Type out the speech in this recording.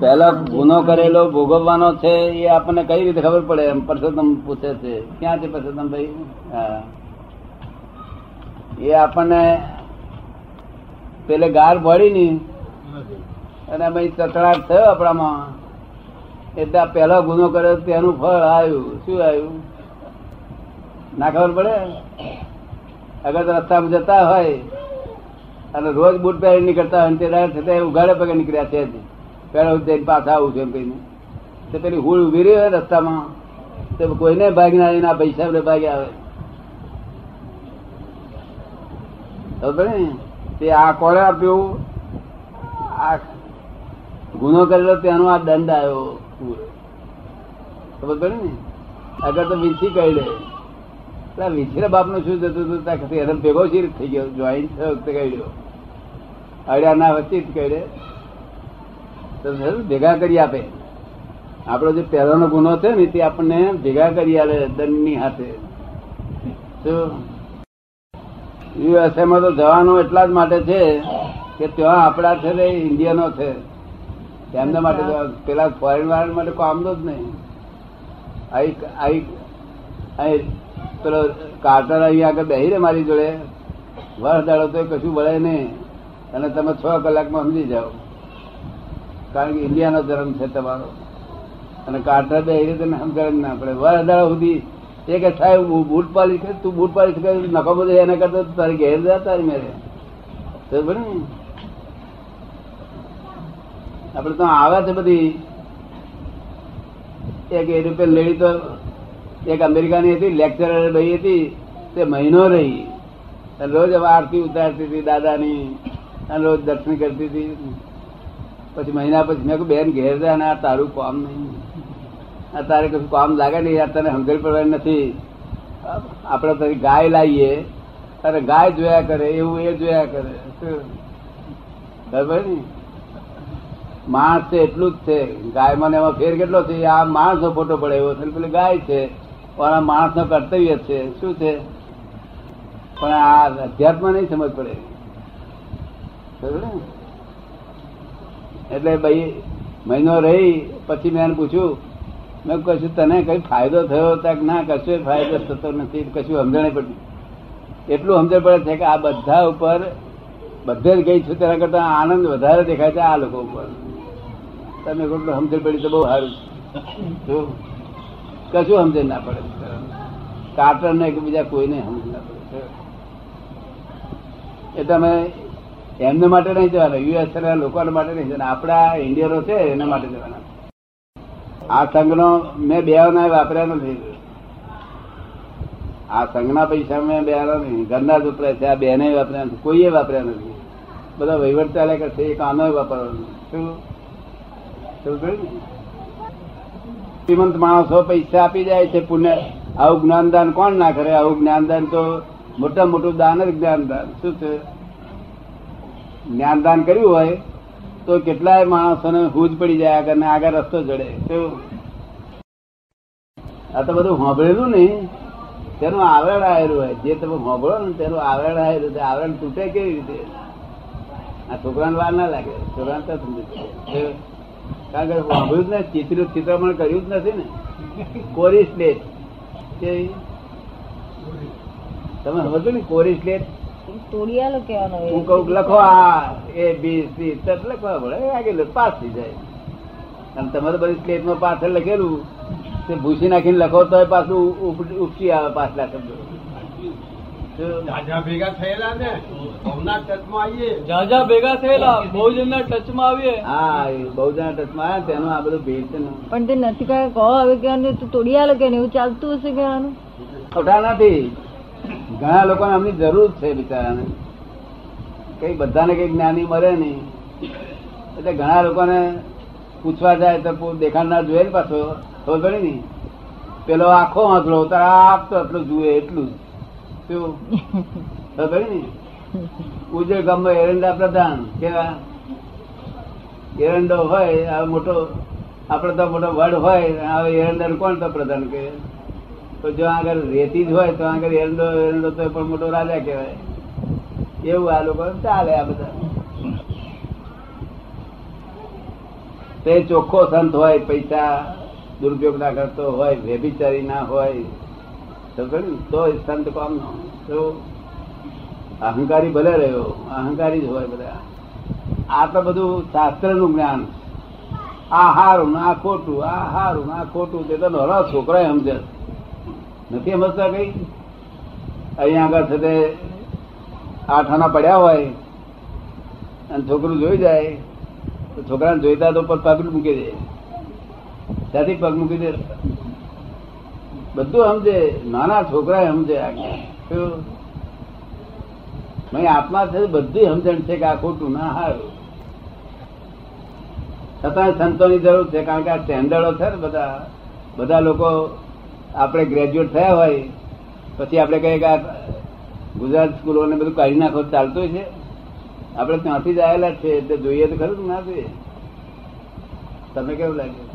પહેલા ગુનો કરેલો, ભોગવવાનો છે, એ આપણને કઈ રીતે ખબર પડે? એમ પરસોત્તમ પૂછે છે. ક્યાં છે પરસોત્તમ ભાઈ? હા. એ આપણને પેલે ગાર ભળી ની અને ભાઈ ચતરાટ થયો આપણામાં. એટલે આ પહેલો ગુનો કર્યો, તેનું ફળ આવ્યું. શું આવ્યું? ના ખબર પડે? અગર રસ્તામાં જતા હોય અને રોજ બૂટ પહેરી નીકળતા હોય તે ઉઘાડે પગે નીકળ્યા છે. પેલા જઈને પાછા આવું છે એમ કહીને. તો પેલી હુળ ઊભી રહી હોય રસ્તામાં, તો કોઈને ભાગી ના એના પૈસા ભાગી આવે? તે આ કોણે આપ્યું? આ ગુનો કરેલો તેનો આ દંડ આવ્યો ખબર પડે ને? અગર તો વિંછી કહી દે એટલે વિછીના બાપનું શું થતું હતું? ત્યાં એને ભેગો શીર થઈ ગયો? જોઈન્ટ થયો કહી દો અડ્યા ના વચ્ચે જ કહી દે ભેગા કરી આપે. આપણો જે પહેલાનો ગુનો છે ને, તે આપણને ભેગા કરી આલે દંડની હાથે. યુએસએમાં યુએસએ તો જવાનો એટલા જ માટે છે કે ત્યાં આપણા છે ને, ઇન્ડિયનો છે. એમના માટે. પેલા ફોરેન વાળા માટે કામનો જ નહીં. આઈ આઈ આઈ પેલો કાર્ટર અહીં આગળ બેહી રે મારી જોડે. વર્ષ દાડો તો કશું વળે નહીં. અને તમે છ કલાકમાં સમજી જાઓ. કારણ કે ઇન્ડિયાનો ધર્મ છે તમારો. અને કાર્ટર બે એ રીતે સમજાવી ના પડે. વર્ષ અઢાર સુધી એ કે થાય બૂટ પાડી છે, તું બૂટ પાડી શકે નખો બધું એને કરતો તારી ઘેર જા તારી મેરે. તો ને? આપડે તો આવે છે બધી. એક એ લેડી તો એક અમેરિકાની હતી લેક્ચરર ભાઈ હતી, તે મહિનો રહી. અને રોજ આરતી ઉતારતી હતી દાદાની, અને રોજ દર્શન કરતી હતી. પછી મહિના પછી મેં બેન, ઘેર જા અને આ તારું કામ નહીં. આ તારે કશું કામ લાગે નહીં યાર તને હંગર પડવાની નથી. આપણે તારી ગાય લાવીએ, તારે ગાય જોયા કરે, એવું એ જોયા કરે. બરાબર ને? માણસ છે એટલું જ છે. ગાય મને એમાં ફેર કેટલો છે? આ માણસનો ફોટો પડે એવો છે. પેલી ગાય છે. પણ આ માણસ નો કર્તવ્ય છે. શું છે? પણ આ અધ્યાત્મ નહીં સમજ પડે. ખબર ને? એટલે ભાઈ, મહિનો રહી, પછી મેં પૂછ્યું, મેં કશું તને કઈ ફાયદો થયો? ત્યાં કે ના, કશું ફાયદો થતો નથી, કશું સમજણ પડ્યું એટલું સમજણ પડે છે કે આ બધા ઉપર, બધે જ ગઈ છું, તેના કરતા આનંદ વધારે દેખાય છે આ લોકો ઉપર. તમે કેટલું સમજણ પડી તો બહુ સારું કશું સમજણ ના પડે કાર્ટર ને બીજા કોઈને સમજ ના પડે. એ તમે એમને માટે નહીં જવાના. યુએસ લોકો માટે નહીં જવાના. આપણા ઇન્ડિયનો છે, એના માટે જવાના. આ સંઘનો મેં બે વાપર્યા નથી. આ સંઘના પૈસા મેં બે નથી ઘરના જ વપરાય છે. આ બેને વાપર્યા નથી. કોઈએ વાપર્યા નથી. બધા વહીવટ ચાલે કરશે એક આનો વાપરવાનો. શું? શ્રીમંત માણસો પૈસા આપી જાય છે પુણ્ય. આવું જ્ઞાનદાન કોણ ના કરે? આવું જ્ઞાનદાન તો મોટા મોટું દાન જ જ્ઞાનદાન. શું છે? જ્ઞાનદાન કર્યું હોય, તો કેટલાય માણસોને હૂજ પડી જાય આગળ ને આગળ રસ્તો જડે. શું? આ તો બધું હોંભળેલું ને તેનું આવરણ આવેલું હોય. જે તમે હોંભળો ને તેનું આવરણ આવેલું તે આવરણ તૂટે કેવી રીતે? આ છોકરાને વાર ના લાગે. છોકરાને તો સમજી. કારણ કે સાંભળ્યું જ ને, ચિત્ર ચિત્રમણ કર્યું જ નથી ને. કોરી સ્લેટ. કે તમે સમજો ને? કોરી સ્લેટ તોડિયાલો કહેવાનો હું કઉ લખો આ એ બી સી તરત લખવા પડે. આગળ પાસ થઈ જાય. અને તમારે બધી સ્લેટમાં પાછળ લખેલું. તે ભૂસી નાખીને લખો તો પાછું ઉપ- ઉપસી આવે પાછલા શબ્દો. જાજા ભેગા થયેલા ને ભવના ટચમાં આવીએ. જાજા ભેગા થયેલા બહુજનના ટચમાં આવીએ. હા એ બહુ જણા ટચમાં આવ્યા તેનો આ બધું ભેદ છે પણ તે નથી કહે કહો હવે કહેવાનું તોડિયા લખે કે એવું ચાલતું હશે કહેવાનું? ખોટા નથી. ઘણા લોકોને આમની જરૂર છે બિચારાને. કઈ બધાને કઈ જ્ઞાની મળે નહીં. એટલે ઘણા લોકોને પૂછવા જાય તો દેખાડનાર જોઈએ પાછો. ખબર પડી ને? પેલો આખો આંધળો તારા આપતો એટલું જુએ, એટલું શું? ખબર પડી ને? ઉજળ ગામમાં એરંડા પ્રધાન, કેવા? એરંડો હોય, આ મોટો આપડે તો મોટો વડ હોય એરંડા કોણ તો પ્રધાન કહે? તો જો આગળ રેતી જ હોય તો આગળ એરંડો એરંડો તો પણ મોટો રાજા કહેવાય. એવું આ લોકો ચાલે આ બધા. તે ચોખ્ખો સંત હોય, પૈસા દુરુપયોગ ના કરતો હોય, વ્યભિચારી ના હોય તો સંત કોમ નો તો અહંકારી ભલે રહ્યો, અહંકારી જ હોય બધા. આ તો બધું શાસ્ત્રનું જ્ઞાન આ હારું આ ખોટું આ હારું આ ખોટું, તે તો નરા છોકરા સમજે નથી સમજતા કઈ? અહીંયા આગળ છે તે આઠ આના પડ્યા હોય અને છોકરું જોઈ જાય, તો છોકરાને જોઈતા તો પર પગ મૂકી દે. ત્યાંથી પગ મૂકી દે. બધું સમજે, નાના છોકરા સમજે આગળ? આત્મા છે બધી સમજણ છે કે આ ખોટું ના હારું છતાં સંતોની જરૂર છે, કારણ કે આ સ્ટેન્ડર્ડો છે ને બધા. બધા લોકો આપણે ગ્રેજ્યુએટ થયા હોય, પછી આપણે કહીએ કે ગુજરાત સ્કૂલોને બધું કાઢી નાખો, ચાલતો ચાલતું છે? આપણે ત્યાંથી જ આવેલા છે, એટલે જોઈએ તો ખરું ના જોઈએ? તમે કેવું લાગે